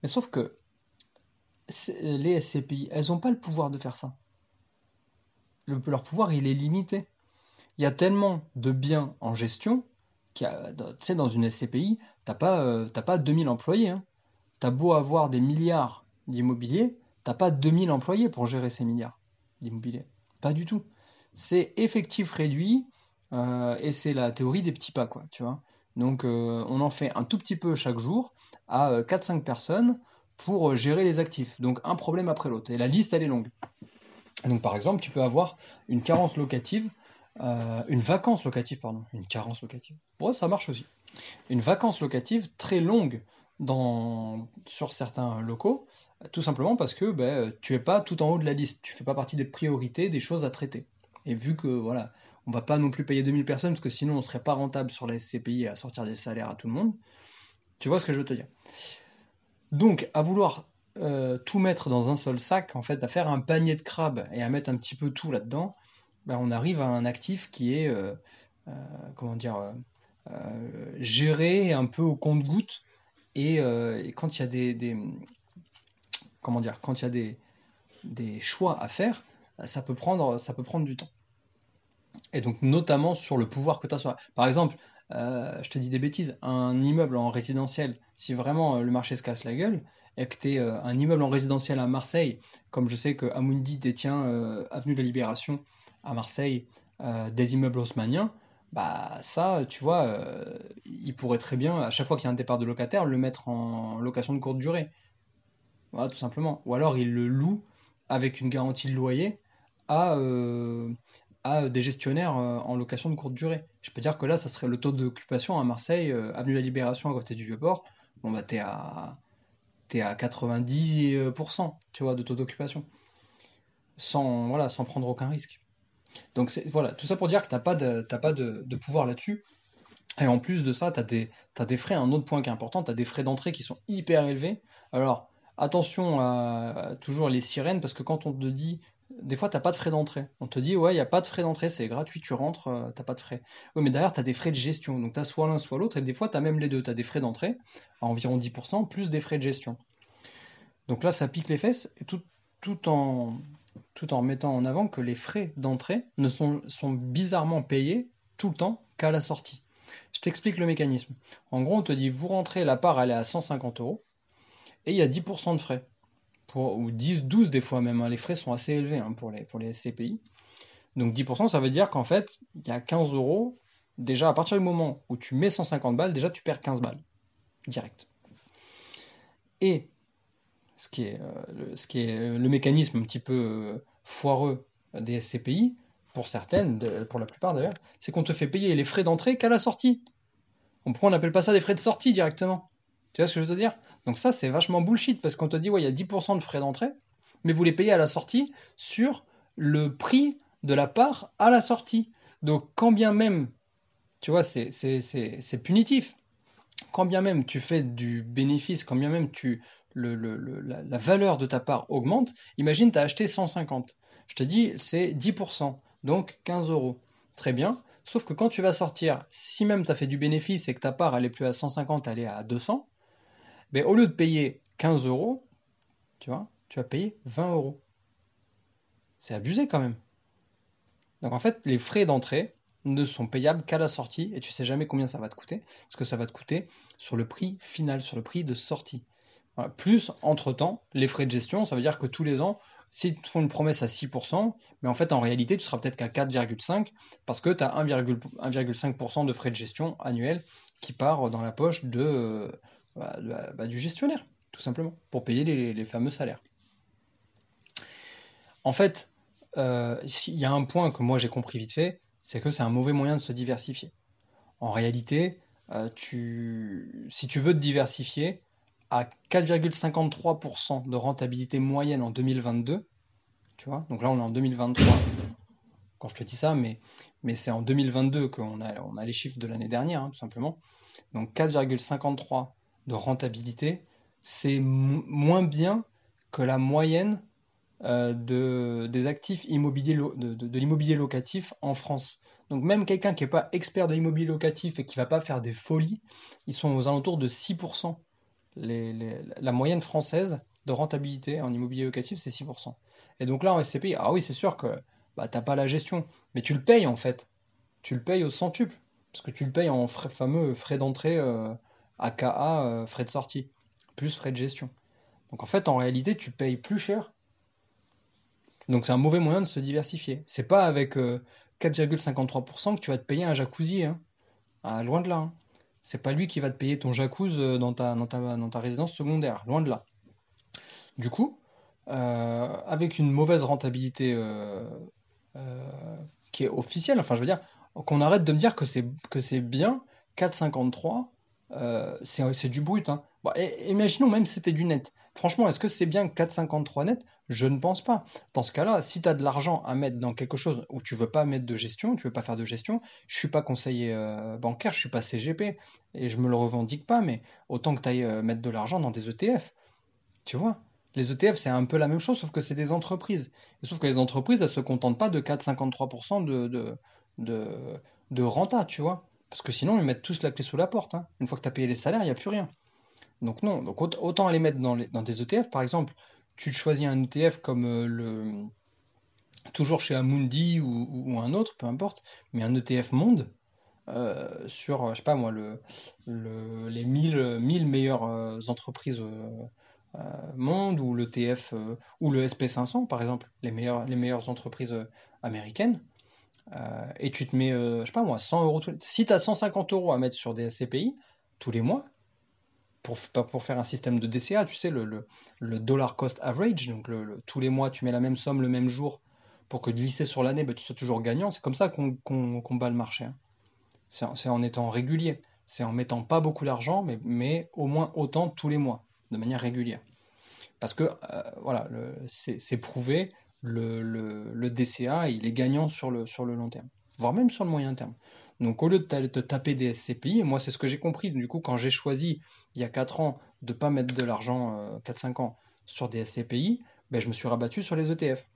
Mais sauf que les SCPI, elles n'ont pas le pouvoir de faire ça leur pouvoir, il est limité. Il y a tellement de biens en gestion, tu sais, dans une SCPI, tu n'as pas, euh, pas 2000 employés. Hein. Tu as beau avoir des milliards d'immobilier, tu n'as pas 2000 employés pour gérer ces milliards d'immobilier. Pas du tout. C'est effectif réduit euh, et c'est la théorie des petits pas, tu vois. Donc euh, on en fait un tout petit peu chaque jour à 4-5 personnes pour gérer les actifs. Donc un problème après l'autre. Et la liste, elle est longue. Donc par exemple, tu peux avoir une carence locative, euh, une vacance locative, pardon, une carence locative. Ouais, ça marche aussi. Une vacance locative très longue dans, sur certains locaux, tout simplement parce que ben, tu es pas tout en haut de la liste, tu fais pas partie des priorités, des choses à traiter. Et vu que voilà, on va pas non plus payer 2000 personnes parce que sinon on serait pas rentable sur la SCPI à sortir des salaires à tout le monde. Tu vois ce que je veux te dire. Donc, à vouloir euh, tout mettre dans un seul sac, en fait, à faire un panier de crabes et à mettre un petit peu tout là-dedans, ben, on arrive à un actif qui est, euh, euh, comment dire, géré un peu au compte-goutte. Et, quand il y a des, comment dire, quand il y a des, des choix à faire, ça peut prendre, ça peut prendre du temps. Et donc, notamment sur le pouvoir que tu as. Par exemple, je te dis des bêtises, un immeuble en résidentiel, si vraiment le marché se casse la gueule, tu euh, un immeuble en résidentiel à Marseille, comme je sais que Amundi détient euh, Avenue de la Libération à Marseille, euh, des immeubles haussmanniens, bah ça, tu vois, il pourrait très bien, à chaque fois qu'il y a un départ de locataire, le mettre en location de courte durée. Voilà, tout simplement. Ou alors il le loue avec une garantie de loyer à, à des gestionnaires en location de courte durée. Je peux dire que là, ça serait le taux d'occupation à Marseille, avenue de la Libération à côté du Vieux-Port. Bon, bah, t'es à tu à 90% tu vois, de taux d'occupation, sans, voilà, sans prendre aucun risque. Donc voilà, tout ça pour dire que tu n'as pas, de, pas de, pouvoir là-dessus. Et en plus de ça, tu as as des frais, un autre point qui est important, tu as des frais d'entrée qui sont hyper élevés. Alors, attention à, toujours les sirènes, parce que quand on te dit des fois, tu n'as pas de frais d'entrée. On te dit, ouais, il n'y a pas de frais d'entrée, c'est gratuit, tu rentres, euh, tu n'as pas de frais. Oui, mais derrière, tu as des frais de gestion. Donc, tu as soit l'un, soit l'autre, et des fois, tu as même les deux. Tu as des frais d'entrée à environ 10%, plus des frais de gestion. Donc là, ça pique les fesses, et tout, tout, en, tout en mettant en avant que les frais d'entrée ne sont, sont bizarrement payés tout le temps qu'à la sortie. Je t'explique le mécanisme. En gros, on te dit, vous rentrez, la part, elle est à 150 euros, et il y a 10% de frais. Ou 10, 12 des fois même. Hein. Les frais sont assez élevés hein, pour, les, pour les SCPI. Donc 10%, ça veut dire qu'en fait, il y a 15 euros. Déjà, à partir du moment où tu mets 150 balles, déjà, tu perds 15 balles. Direct. Et ce qui est, euh, est le mécanisme un petit peu euh, foireux des SCPI, pour certaines, pour la plupart d'ailleurs, c'est qu'on te fait payer les frais d'entrée qu'à la sortie. Pourquoi on n'appelle pas ça des frais de sortie directement? Tu vois ce que je veux te dire? Donc ça, c'est vachement bullshit, parce qu'on te dit, ouais, il y a 10% de frais d'entrée, mais vous les payez à la sortie sur le prix de la part à la sortie. Donc quand bien même, tu vois, c'est punitif, quand bien même tu fais du bénéfice, quand bien même tu, le, la, valeur de ta part augmente, imagine tu as acheté 150. Je te dis, c'est 10%, donc 15 euros. Très bien. Sauf que quand tu vas sortir, si même tu as fait du bénéfice et que ta part elle plus à 150, elle est à 200, ben, au lieu de payer 15 euros, tu vois, tu vas payer 20 euros. C'est abusé quand même. Donc en fait, les frais d'entrée ne sont payables qu'à la sortie et tu sais jamais combien ça va te coûter, ce que ça va te coûter sur le prix final, sur le prix de sortie. Plus, entre-temps, les frais de gestion, ça veut dire que tous les ans, s'ils te font une promesse à 6%, mais en fait, en réalité, tu seras peut-être qu'à 4,5% parce que tu as 1,5% de frais de gestion annuels qui part dans la poche de, bah, bah, du gestionnaire, tout simplement, pour payer les, fameux salaires. En fait, euh, il y a un point que moi j'ai compris vite fait, c'est que c'est un mauvais moyen de se diversifier. En réalité, euh, si tu veux te diversifier, à 4,53% de rentabilité moyenne en 2022. Tu vois, donc là on est en 2023 quand je te dis ça, mais, c'est en 2022 qu'on a, a les chiffres de l'année dernière, hein, tout simplement. Donc 4,53 de rentabilité, c'est moins bien que la moyenne euh, de, des actifs immobiliers de, l'immobilier locatif en France. Donc même quelqu'un qui n'est pas expert de l'immobilier locatif et qui ne va pas faire des folies, ils sont aux alentours de 6% la moyenne française de rentabilité en immobilier locatif, c'est 6%. Et donc là, en SCPI, ah oui, c'est sûr que bah, tu n'as pas la gestion, mais tu le payes en fait. Tu le payes au centuple, parce que tu le payes en fameux frais d'entrée, euh, AKA, euh, frais de sortie, plus frais de gestion. Donc en fait, en réalité, tu payes plus cher. Donc c'est un mauvais moyen de se diversifier. C'est pas avec 4,53% euh, que tu vas te payer un jacuzzi. Hein. Ah, loin de là. Hein c'est pas lui qui va te payer ton jacuzzi euh, dans ta, dans ta, résidence secondaire, loin de là. Du coup, avec une mauvaise rentabilité qui est officielle, enfin je veux dire, qu'on arrête de me dire que c'est, que c'est bien 4,53, c'est, du brut. Hein. imaginons même si c'était du net. Franchement, est-ce que c'est bien 4,53 net? Je ne pense pas. Dans ce cas-là, si tu as de l'argent à mettre dans quelque chose où tu veux pas mettre de gestion, tu veux pas faire de gestion, je suis pas conseiller euh, bancaire, je suis pas CGP et je me le revendique pas, mais autant que tu ailles euh, mettre de l'argent dans des ETF. Tu vois? Les ETF, c'est un peu la même chose, sauf que c'est des entreprises. Sauf que les entreprises, elles se contentent pas de 4,53% de, de, de, de, renta, tu vois? Parce que sinon, ils mettent tous la clé sous la porte. Hein. Une fois que tu as payé les salaires, il n'y a plus rien. Donc non, donc autant aller mettre dans, des ETF. Par exemple, tu choisis un ETF comme euh, le toujours chez Amundi ou, un autre, peu importe, mais un ETF monde euh, sur, je sais pas moi, le, les 1000, 1000 meilleures euh, entreprises monde ou l'ETF ou le SP500 par exemple, les meilleures, les meilleures entreprises américaines. Et tu te mets, je sais pas moi, 100 euros. Si tu as 150 euros à mettre sur des SCPI tous les mois, pour, pour faire un système de DCA, tu sais, le, dollar cost average, donc tous les mois tu mets la même somme le même jour pour que glisser sur l'année, bah, tu sois toujours gagnant. C'est comme ça qu'on qu bat le marché. Hein. C'est en, étant régulier. C'est en mettant pas beaucoup d'argent, mais, mais au moins autant tous les mois, de manière régulière. Parce que, euh, voilà, c'est prouvé, le, le, DCA, il est gagnant sur le, sur le long terme, voire même sur le moyen terme. Donc au lieu de te taper des SCPI, moi c'est ce que j'ai compris, du coup quand j'ai choisi il y a 4 ans de ne pas mettre de l'argent, 4-5 euh, ans, sur des SCPI, ben, je me suis rabattu sur les ETF.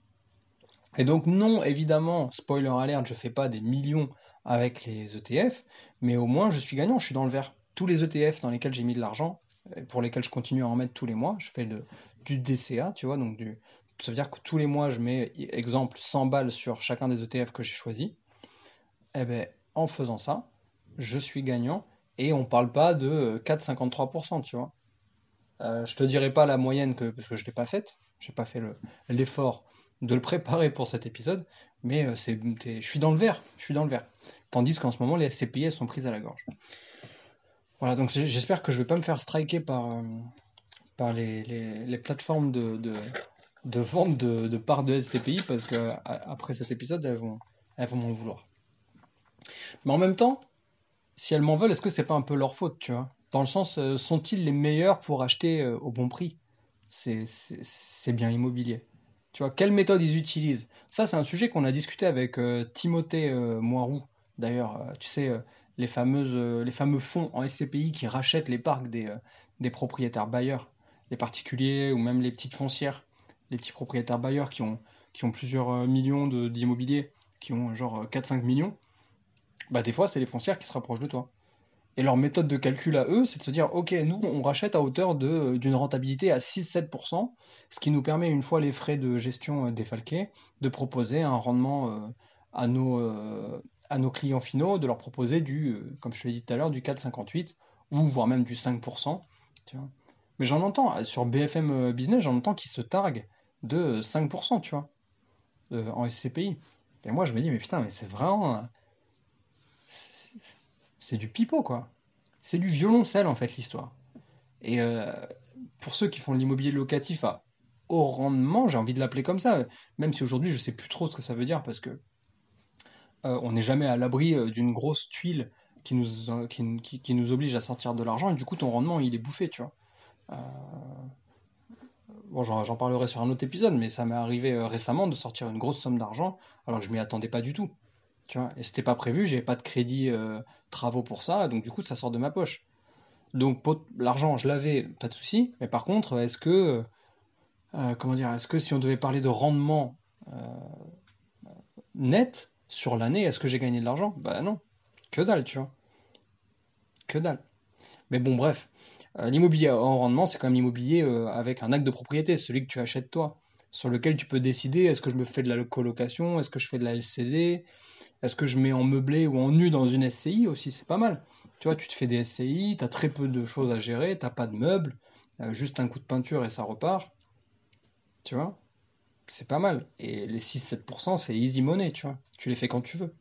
Et donc non, évidemment, spoiler alert, je ne fais pas des millions avec les ETF, mais au moins je suis gagnant, je suis dans le vert. Tous les ETF dans lesquels j'ai mis de l'argent, pour lesquels je continue à en mettre tous les mois. Je fais du DCA, tu vois, donc du, ça veut dire que tous les mois, je mets, exemple, 100 balles sur chacun des ETF que j'ai choisi. Eh ben, en faisant ça, je suis gagnant et on parle pas de 4,53%, tu vois. Euh, je te dirai pas la moyenne que, parce que je l'ai pas faite, j'ai pas fait l'effort de le préparer pour cet épisode, mais euh, je suis dans le vert, je suis dans le vert. Tandis qu'en ce moment, les SCPI sont prises à la gorge. Voilà, donc j'espère que je vais pas me faire striker par, euh, par les, plateformes de, de, vente de, parts de SCPI parce que après cet épisode, elles vont, elles vont m'en vouloir. Mais en même temps, si elles m'en veulent, est-ce que c'est pas un peu leur faute, tu vois? Dans le sens, euh, sont-ils les meilleurs pour acheter euh, au bon prix? C'est bien immobilier. Tu vois, quelle méthode ils utilisent? Ça, c'est un sujet qu'on a discuté avec euh, Timothée Moirou. D'ailleurs, tu sais, les, fameuses, les fameux fonds en SCPI qui rachètent les parcs des, des propriétaires bailleurs, les particuliers ou même les petites foncières, les petits propriétaires bailleurs qui ont, plusieurs millions d'immobilier, qui ont genre 4-5 millions bah des fois c'est les foncières qui se rapprochent de toi. Et leur méthode de calcul à eux, c'est de se dire, ok, nous, on rachète à hauteur d'une rentabilité à 6-7%, ce qui nous permet, une fois les frais de gestion euh, défalqués, de proposer un rendement euh, à, nos, euh, clients finaux, de leur proposer du, comme je te l'ai dit tout à l'heure, du 4,58, ou voire même du 5%. Tu. Mais j'en entends, sur BFM Business, j'en entends qui se targuent de 5%, tu vois, en SCPI. Et moi, je me dis, mais putain, mais c'est vraiment c'est du pipeau, quoi. C'est du violoncelle, en fait, l'histoire. Et euh, pour ceux qui font de l'immobilier locatif à haut rendement, j'ai envie de l'appeler comme ça, même si aujourd'hui je sais plus trop ce que ça veut dire parce que euh, on n'est jamais à l'abri euh, d'une grosse tuile qui nous, qui, nous oblige à sortir de l'argent et du coup ton rendement il est bouffé, tu vois. Bon, j'en parlerai sur un autre épisode, mais ça m'est arrivé récemment de sortir une grosse somme d'argent alors que je m'y attendais pas du tout. Tu vois, et c'était pas prévu, j'avais pas de crédit euh, travaux pour ça, donc du coup ça sort de ma poche. Donc l'argent, je l'avais, pas de souci. Mais par contre, est-ce que, euh, comment dire, est-ce que si on devait parler de rendement euh, net sur l'année, est-ce que j'ai gagné de l'argent? Bah non, que dalle, tu vois, que dalle. Mais bon, bref, l'immobilier en rendement, c'est quand même l'immobilier avec un acte de propriété, celui que tu achètes toi, sur lequel tu peux décider est-ce que je me fais de la colocation, est-ce que je fais de la LCD, est-ce que je mets en meublé ou en nu dans une SCI aussi C'est pas mal. Tu vois, tu te fais des SCI, tu as très peu de choses à gérer, tu pas de meubles, euh, juste un coup de peinture et ça repart. Tu vois? C'est pas mal. Et les 6-7%, c'est easy money, tu vois. Tu les fais quand tu veux.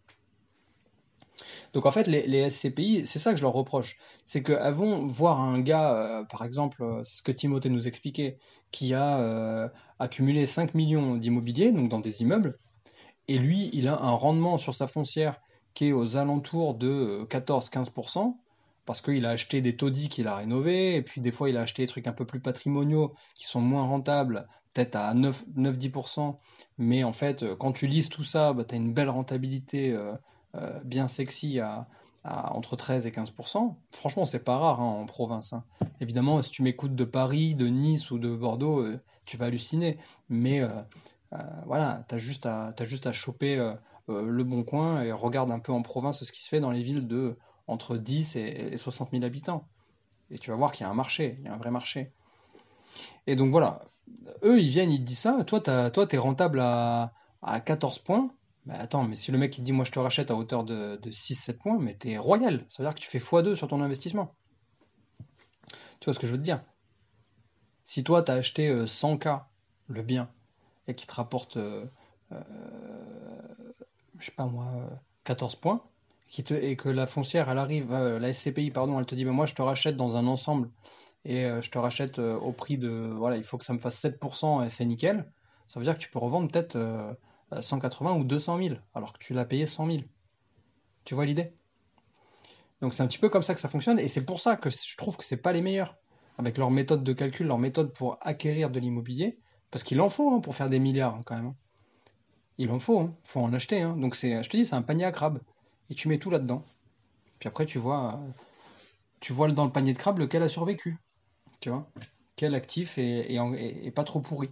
Donc en fait, les, SCPI, c'est ça que je leur reproche. C'est vont voir un gars, euh, par exemple, euh, ce que Timothée nous expliquait, qui a accumulé 5 millions d'immobilier, donc dans des immeubles, et lui, il a un rendement sur sa foncière qui est aux alentours de 14-15%, euh, parce qu'il a acheté des taudis qu'il a rénovés, et puis des fois il a acheté des trucs un peu plus patrimoniaux qui sont moins rentables, peut-être à 9-10%, mais en fait, euh, quand tu lises tout ça, bah, tu as une belle rentabilité euh, bien sexy à, entre 13 et 15%. Franchement, c'est pas rare hein, en province. Hein. Évidemment, si tu m'écoutes de Paris, de Nice ou de Bordeaux, tu vas halluciner, mais euh, voilà, tu as, juste à, juste à choper euh, euh, le bon coin et regarde un peu en province ce qui se fait dans les villes de entre 10 et, 60 000 habitants. Et tu vas voir qu'il y a un marché, il y a un vrai marché. Et donc voilà, eux, ils viennent, ils te disent ça, toi, tu es rentable à, 14 points. Mais attends, mais si le mec il dit moi je te rachète à hauteur de, 6-7 points, mais tu es royal. Ça veut dire que tu fais x2 sur ton investissement. Tu vois ce que je veux te dire? Si toi tu as acheté 100K le bien et qui te rapporte, euh, euh, je sais pas moi, 14 points, et que la foncière, elle arrive, euh, la SCPI, pardon, elle te dit, ben moi je te rachète dans un ensemble et je te rachète au prix de, voilà, il faut que ça me fasse 7% et c'est nickel, ça veut dire que tu peux revendre peut-être 180 ou 200 000, alors que tu l'as payé 100 000. Tu vois l'idée? Donc c'est un petit peu comme ça que ça fonctionne, et c'est pour ça que je trouve que c'est pas les meilleurs. Avec leur méthode de calcul, leur méthode pour acquérir de l'immobilier, parce qu'il en faut hein, pour faire des milliards quand même. Hein. Il en faut, il hein. faut en acheter. Donc c'est, je te dis, c'est un panier à crabe. Et tu mets tout là-dedans. Puis après, tu vois, tu vois dans le panier de crabe lequel a survécu. Tu vois Quel actif est, pas trop pourri.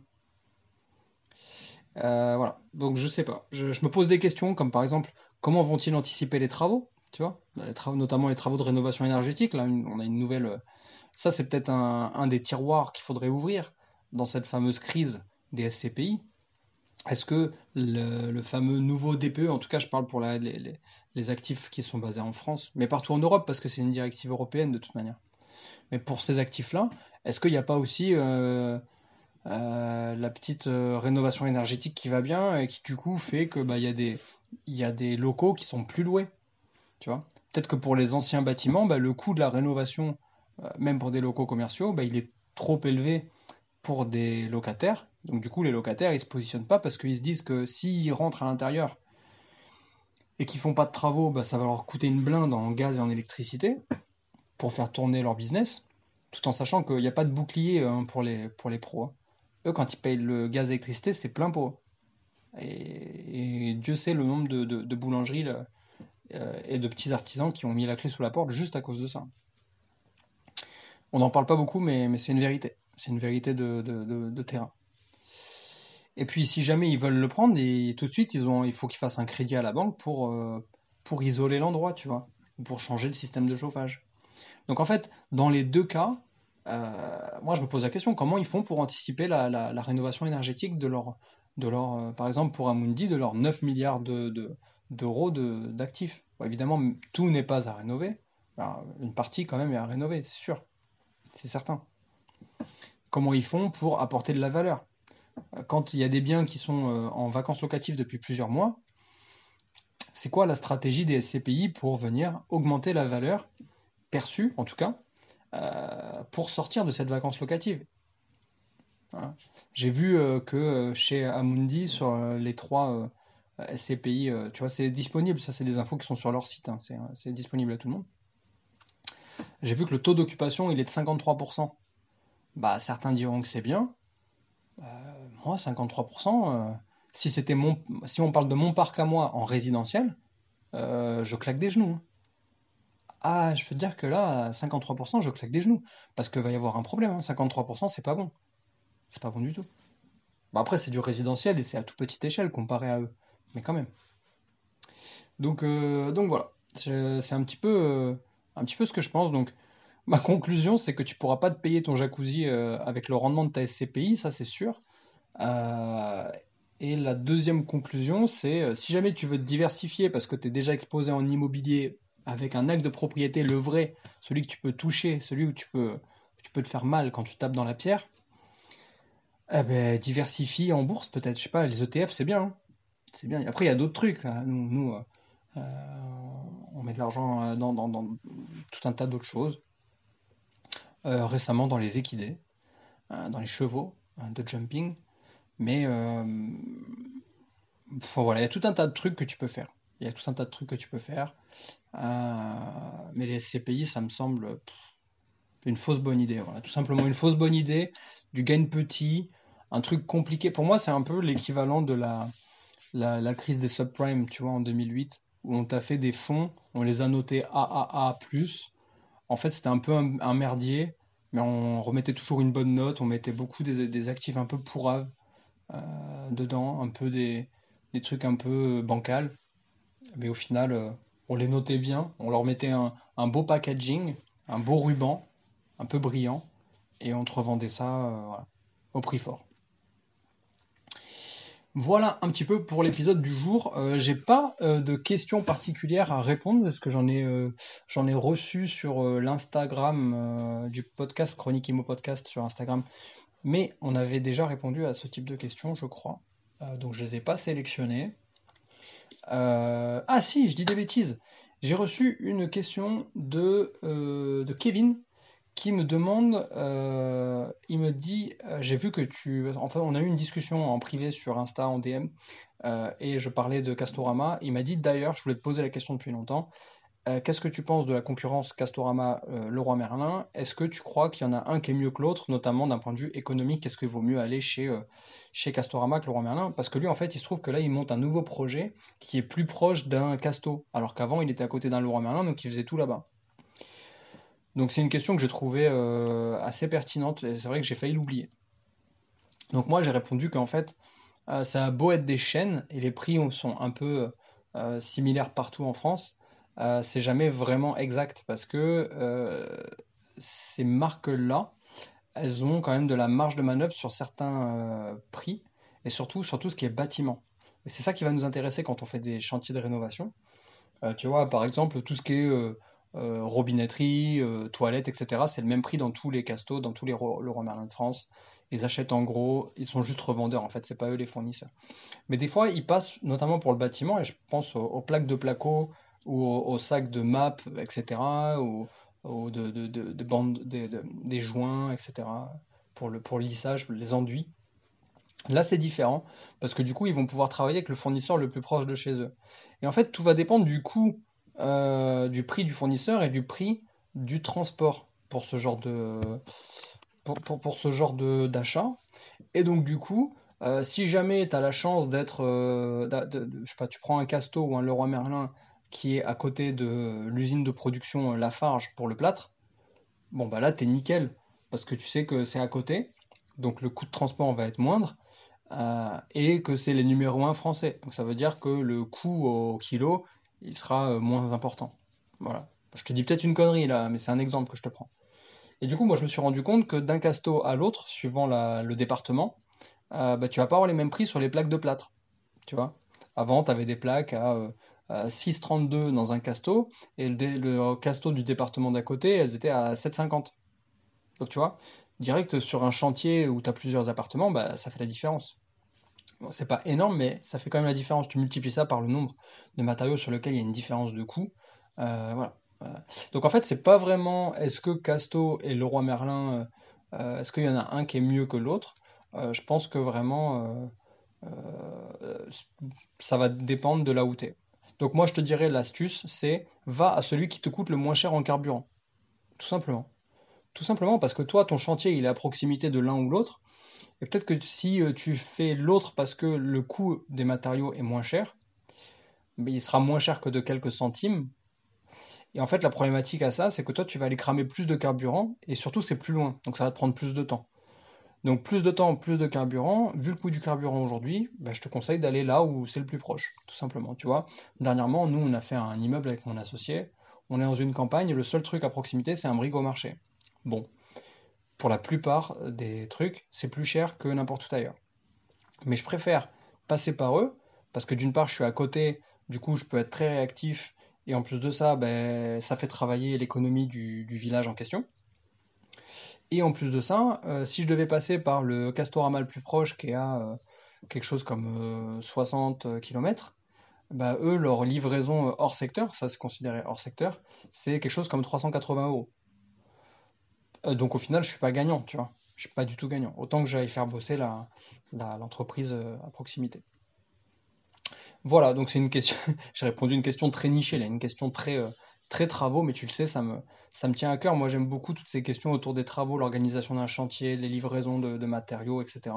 Euh, voilà. Donc je sais pas. Je, me pose des questions comme par exemple, comment vont-ils anticiper les travaux Tu vois? Travaux, Notamment les travaux de rénovation énergétique. Là, on a une nouvelle ça c'est peut-être un, des tiroirs qu'il faudrait ouvrir dans cette fameuse crise des SCPI. Est-ce que le, fameux nouveau DPE, en tout cas je parle pour les, actifs qui sont basés en France, mais partout en Europe parce que c'est une directive européenne de toute manière. Mais pour ces actifs-là, est-ce qu'il n'y a pas aussi euh, euh, la petite euh, rénovation énergétique qui va bien et qui du coup fait que bah, y, a des, y a des locaux qui sont plus loués tu vois? Peut-être que pour les anciens bâtiments, bah, le coût de la rénovation, même pour des locaux commerciaux, bah, il est trop élevé pour des locataires donc du coup, les locataires, ils se positionnent pas parce qu'ils se disent que s'ils rentrent à l'intérieur et qu'ils font pas de travaux, bah, ça va leur coûter une blinde en gaz et en électricité pour faire tourner leur business, tout en sachant qu'il n'y a pas de bouclier pour, les, pour les pros. Hein. Eux, quand ils payent le gaz et l'électricité, c'est plein pot. Et, Dieu sait le nombre de, boulangeries euh, et de petits artisans qui ont mis la clé sous la porte juste à cause de ça. On n'en parle pas beaucoup, mais, c'est une vérité. C'est une vérité de terrain. Et puis, si jamais ils veulent le prendre, et tout de suite, ils ont, il faut qu'ils fassent un crédit à la banque pour, euh, pour isoler l'endroit, tu vois, ou pour changer le système de chauffage. Donc, en fait, dans les deux cas, moi, je me pose la question comment ils font pour anticiper la, rénovation énergétique de leur, euh, par exemple, pour Amundi, de leurs 9 milliards d'euros de, d'actifs. évidemment, tout n'est pas à rénover. une partie, quand même, est à rénover, c'est sûr. C'est certain. Comment ils font pour apporter de la valeur? Quand il y a des biens qui sont euh, en vacances locatives depuis plusieurs mois, c'est quoi la stratégie des SCPI pour venir augmenter la valeur perçue, en tout cas, euh, pour sortir de cette vacance locative hein. J'ai vu euh, que chez Amundi, sur les trois SCPI, tu vois, c'est disponible, ça c'est des infos qui sont sur leur site, hein. c'est disponible à tout le monde. J'ai vu que le taux d'occupation, il est de 53%. Bah, certains diront que c'est bien, euh, moi, 53%, euh, si, mon, si on parle de mon parc à moi en résidentiel, euh, je claque des genoux. Hein. Ah, je peux te dire que là, 53%, je claque des genoux. Parce qu'il va y avoir un problème. 53%, hein. c'est pas bon. C'est pas bon du tout. après, c'est du résidentiel et c'est à toute petite échelle comparé à eux. Mais quand même. Donc, donc voilà. C'est un petit peu, un petit peu ce que je pense. Donc, Ma conclusion, c'est que tu pourras pas te payer ton jacuzzi euh, avec le rendement de ta SCPI, ça c'est sûr. Euh, et la deuxième conclusion, c'est euh, si jamais tu veux te diversifier parce que tu es déjà exposé en immobilier avec un acte de propriété, le vrai, celui que tu peux toucher, celui où tu peux, tu peux te faire mal quand tu tapes dans la pierre, eh ben, diversifie en bourse peut-être. Je sais pas, les ETF c'est bien. Hein. C'est bien. Après, il y a d'autres trucs. Nous, nous on met de l'argent dans, dans tout un tas d'autres choses. Euh, récemment dans les équidés, euh, dans les chevaux euh, de jumping. Mais voilà, il y a tout un tas de trucs que tu peux faire. Il y a tout un tas de trucs que tu peux faire. mais les SCPI, ça me semble une fausse bonne idée. Voilà. Tout simplement une fausse bonne idée, du gain petit, un truc compliqué. Pour moi, c'est un peu l'équivalent de la, la, crise des subprimes, tu vois, en 2008, où on t'a fait des fonds, on les a notés AAA+, en fait, c'était un peu un, merdier, mais on remettait toujours une bonne note, on mettait beaucoup des, actifs un peu pourraves euh, dedans, un peu des, trucs un peu bancals. Mais au final, euh, on les notait bien, on leur mettait un, beau packaging, un beau ruban, un peu brillant, et on te revendait ça euh, au prix fort. Voilà un petit peu pour l'épisode du jour. Euh, j'ai pas euh, de questions particulières à répondre parce que j'en ai ai reçu sur l'Instagram du podcast Chronique Imo Podcast sur Instagram, mais on avait déjà répondu à ce type de questions, je crois. donc je les ai pas sélectionnées. Ah si, je dis des bêtises. J'ai reçu une question de, de Kevin qui me demande, euh, il me dit, euh, j'ai vu que tu, enfin, on a eu une discussion en privé sur Insta en DM, euh, et je parlais de Castorama. Il m'a dit d'ailleurs, je voulais te poser la question depuis longtemps, qu'est-ce que tu penses de la concurrence Castorama Leroy Merlin? Est-ce que tu crois qu'il y en a un qui est mieux que l'autre, notamment d'un point de vue économique? Est-ce qu'il vaut mieux aller chez chez Castorama que Leroy Merlin? Parce que lui, en fait, il se trouve que là, il monte un nouveau projet qui est plus proche d'un Casto, alors qu'avant, il était à côté d'un Leroy Merlin, donc il faisait tout là-bas. Donc c'est une question que j'ai trouvée euh, assez pertinente et c'est vrai que j'ai failli l'oublier. Donc moi j'ai répondu qu'en fait euh, ça a beau être des chaînes et les prix sont un peu euh, similaires partout en France, c'est jamais vraiment exact parce que ces marques-là, elles ont quand même de la marge de manœuvre sur certains euh, prix et surtout sur tout ce qui est bâtiment. Et c'est ça qui va nous intéresser quand on fait des chantiers de rénovation. Euh, tu vois, par exemple, tout ce qui est euh, robinetterie, toilettes, etc., c'est le même prix dans tous les castos, dans tous les Leroy Merlin de France. Ils achètent en gros, ils sont juste revendeurs en fait, c'est pas eux les fournisseurs. Mais des fois, ils passent, notamment pour le bâtiment, et je pense aux, plaques de placo ou aux, sacs de map, etc., ou, de, de, des joints, etc., pour le, pour lissage, les enduits. Là, c'est différent, parce que du coup, ils vont pouvoir travailler avec le fournisseur le plus proche de chez eux. Et en fait, tout va dépendre du coût, euh, du prix du fournisseur et du prix du transport pour ce genre de, pour, ce genre d'achat. Et donc, du coup, euh, si jamais tu as la chance d'être, euh, je sais pas, tu prends un Casto ou un Leroy Merlin qui est à côté de l'usine de production Lafarge pour le plâtre, bon, bah là, tu es nickel, parce que tu sais que c'est à côté, donc le coût de transport va être moindre, euh, et que c'est les numéros 1 français. Donc ça veut dire que le coût au kilo, il sera moins important. Voilà. Je te dis peut-être une connerie là, mais c'est un exemple que je te prends. Et du coup, moi, je me suis rendu compte que d'un casto à l'autre, suivant le département, euh, bah, tu vas pas avoir les mêmes prix sur les plaques de plâtre. Tu vois? Avant, tu avais des plaques à, 6,32 euh, dans un casto, et le, casto du département d'à côté, elles étaient à 7,50. Donc, tu vois, direct sur un chantier où tu as plusieurs appartements, bah, ça fait la différence. C'est pas énorme, mais ça fait quand même la différence. Tu multiplies ça par le nombre de matériaux sur lesquels il y a une différence de coût. Euh, voilà. Donc en fait, c'est pas vraiment est-ce que Casto et le roi Merlin, euh, euh, est-ce qu'il y en a un qui est mieux que l'autre? Euh, Je pense que vraiment, ça va dépendre de là où tu es. Donc moi, je te dirais l'astuce, c'est va à celui qui te coûte le moins cher en carburant. Tout simplement. Tout simplement parce que toi, ton chantier, il est à proximité de l'un ou l'autre. Et peut-être que si tu fais l'autre parce que le coût des matériaux est moins cher, il sera moins cher que de quelques centimes, et en fait, la problématique à ça, c'est que toi, tu vas aller cramer plus de carburant et surtout, c'est plus loin. Donc, ça va te prendre plus de temps. Donc, plus de temps, plus de carburant. Vu le coût du carburant aujourd'hui, bah, je te conseille d'aller là où c'est le plus proche, tout simplement. Tu vois, dernièrement, nous, on a fait un immeuble avec mon associé. On est dans une campagne et le seul truc à proximité, c'est un brigo au marché. Bon, pour la plupart des trucs, c'est plus cher que n'importe où ailleurs. Mais je préfère passer par eux parce que d'une part, je suis à côté, du coup, je peux être très réactif et en plus de ça, ben, ça fait travailler l'économie du, village en question. Et en plus de ça, euh, si je devais passer par le Castorama le plus proche, qui est à euh, quelque chose comme 60 euh, km, ben, eux, leur livraison hors secteur, ça c'est considéré hors secteur, c'est quelque chose comme 380 euros. donc au final, je suis pas gagnant, tu vois. Je suis pas du tout gagnant. Autant que j'aille faire bosser l'entreprise à proximité. Voilà, donc c'est une question. J'ai répondu à une question très nichée, là, une question très, très travaux, mais tu le sais, ça me, ça me tient à cœur. Moi, j'aime beaucoup toutes ces questions autour des travaux, l'organisation d'un chantier, les livraisons de, matériaux, etc.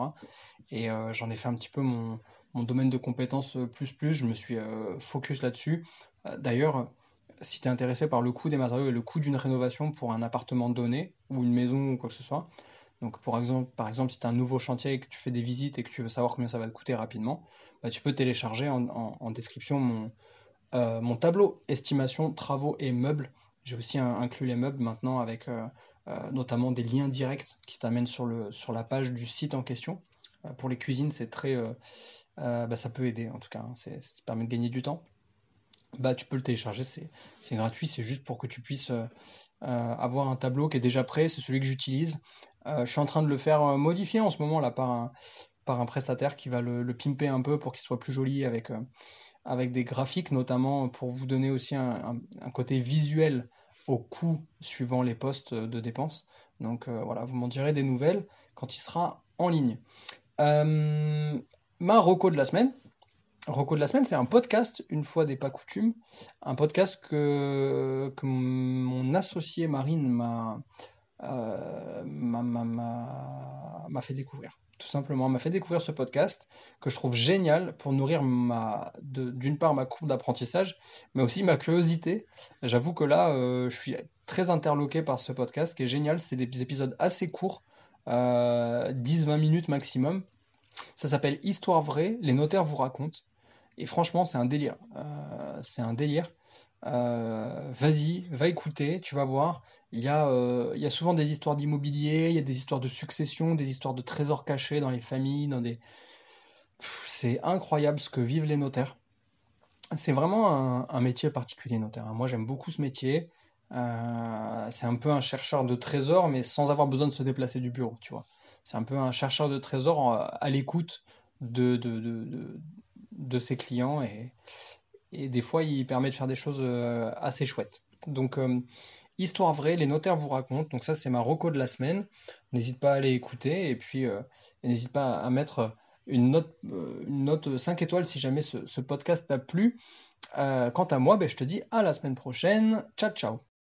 Et euh, j'en ai fait un petit peu mon, domaine de compétences euh, plus plus. Je me suis focus là-dessus. D'ailleurs, si tu es intéressé par le coût des matériaux et le coût d'une rénovation pour un appartement donné ou une maison ou quoi que ce soit, donc, par exemple, par exemple si tu as un nouveau chantier et que tu fais des visites et que tu veux savoir combien ça va te coûter rapidement, bah, tu peux télécharger en, description euh, mon, tableau estimation travaux et meubles. J'ai aussi inclus les meubles maintenant avec euh, euh, notamment des liens directs qui t'amènent sur, la page du site en question. pour les cuisines, c'est très, bah, ça peut aider en tout cas. Hein. ça permet de gagner du temps. Bah, tu peux le télécharger, c'est gratuit, c'est juste pour que tu puisses avoir un tableau qui est déjà prêt, c'est celui que j'utilise. je suis en train de le faire modifier en ce moment là par un, prestataire qui va le, pimper un peu pour qu'il soit plus joli avec, avec des graphiques, notamment pour vous donner aussi un, côté visuel au coût suivant les postes de dépenses. Donc euh, voilà, vous m'en direz des nouvelles quand il sera en ligne. Euh, ma reco de la semaine. Reco de la semaine, c'est un podcast, une fois des pas coutumes, un podcast que, que mon associé Marine m'a m'a fait découvrir tout simplement, m'a fait découvrir ce podcast que je trouve génial pour nourrir ma, d'une part ma courbe d'apprentissage, mais aussi ma curiosité. J'avoue que là, euh, je suis très interloqué par ce podcast qui est génial. C'est des épisodes assez courts, 10-20 euh, minutes maximum. Ça s'appelle Histoire vraie, les notaires vous racontent. Et franchement, c'est un délire. Euh, c'est un délire. vas-y, va écouter, tu vas voir. Il y a, euh, il y a souvent des histoires d'immobilier, il y a des histoires de succession, des histoires de trésors cachés dans les familles, dans des... C'est incroyable ce que vivent les notaires. C'est vraiment un, métier particulier, notaire. Moi, j'aime beaucoup ce métier. Euh, c'est un peu un chercheur de trésors, mais sans avoir besoin de se déplacer du bureau, tu vois. C'est un peu un chercheur de trésors à l'écoute de, de, ses clients et, et des fois, il permet de faire des choses euh, assez chouettes. Donc, euh, histoire vraie, les notaires vous racontent. Donc ça, c'est ma reco de la semaine. N'hésite pas à aller écouter et puis n'hésite pas à mettre une note, une note 5 étoiles si jamais ce, podcast t'a plu. quant à moi, ben, je te dis à la semaine prochaine. Ciao, ciao